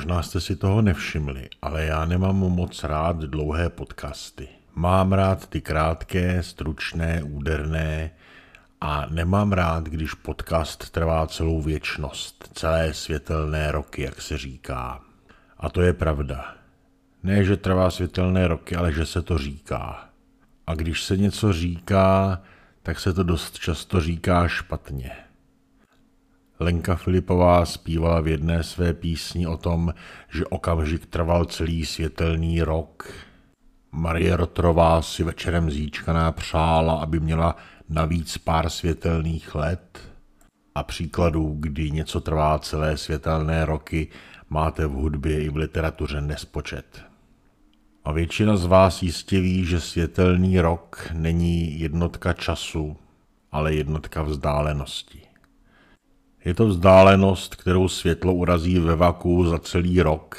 Možná jste si toho nevšimli, ale já nemám moc rád dlouhé podcasty. Mám rád ty krátké, stručné, úderné a nemám rád, když podcast trvá celou věčnost, celé světelné roky, jak se říká. A to je pravda. Ne, že trvá světelné roky, ale že se to říká. A když se něco říká, tak se to dost často říká špatně. Lenka Filipová zpívala v jedné své písni o tom, že okamžik trval celý světelný rok. Marie Rotrová si večerem zíčkaná přála, aby měla navíc pár světelných let. A příkladů, kdy něco trvá celé světelné roky, máte v hudbě i v literatuře nespočet. A většina z vás jistě ví, že světelný rok není jednotka času, ale jednotka vzdálenosti. Je to vzdálenost, kterou světlo urazí ve vaku za celý rok.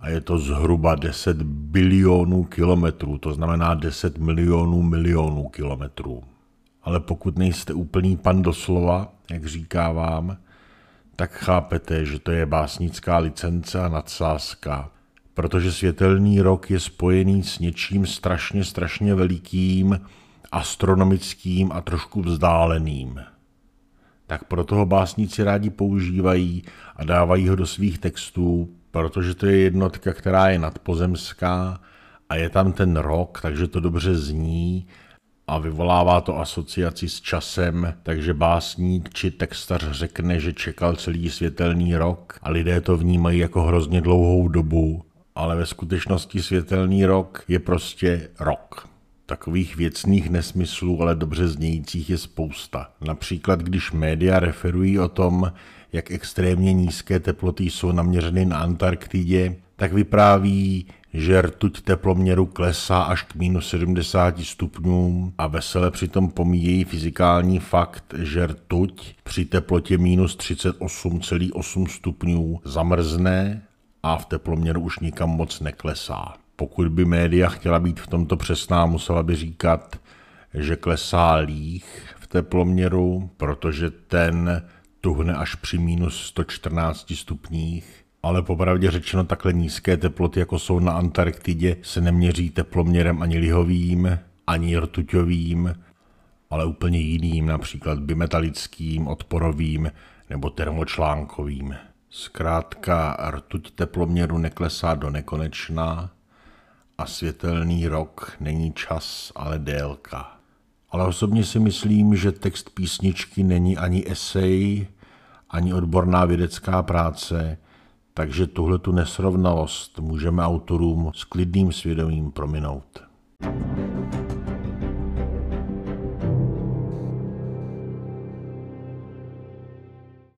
A je to zhruba 10 bilionů kilometrů, to znamená 10 milionů milionů kilometrů. Ale pokud nejste úplný pan doslova, jak říká vám, tak chápete, že to je básnická licence a nadsázka, protože světelný rok je spojený s něčím strašně, strašně velikým, astronomickým a trošku vzdáleným tak proto ho básníci rádi používají a dávají ho do svých textů, protože to je jednotka, která je nadpozemská a je tam ten rok, takže to dobře zní a vyvolává to asociaci s časem, takže básník či textař řekne, že čekal celý světelný rok a lidé to vnímají jako hrozně dlouhou dobu, ale ve skutečnosti světelný rok je prostě rok. Takových věcných nesmyslů, ale dobře znějících je spousta. Například, když média referují o tom, jak extrémně nízké teploty jsou naměřeny na Antarktidě, tak vypráví, že rtuť teploměru klesá až k minus 70 stupňům a vesele přitom pomíjejí fyzikální fakt, že rtuť při teplotě minus 38,8 stupňů zamrzne a v teploměru už nikam moc neklesá. Pokud by média chtěla být v tomto přesná, musela by říkat, že klesá líh v teploměru, protože ten tuhne až při minus 114 stupních. Ale popravdě řečeno takhle nízké teploty, jako jsou na Antarktidě, se neměří teploměrem ani lihovým, ani rtuťovým, ale úplně jiným, například bimetalickým, odporovým nebo termočlánkovým. Zkrátka rtuť teploměru neklesá do nekonečna, a světelný rok není čas, ale délka. Ale osobně si myslím, že text písničky není ani esej, ani odborná vědecká práce, takže tuhle tu nesrovnalost můžeme autorům s klidným svědomím prominout. thank you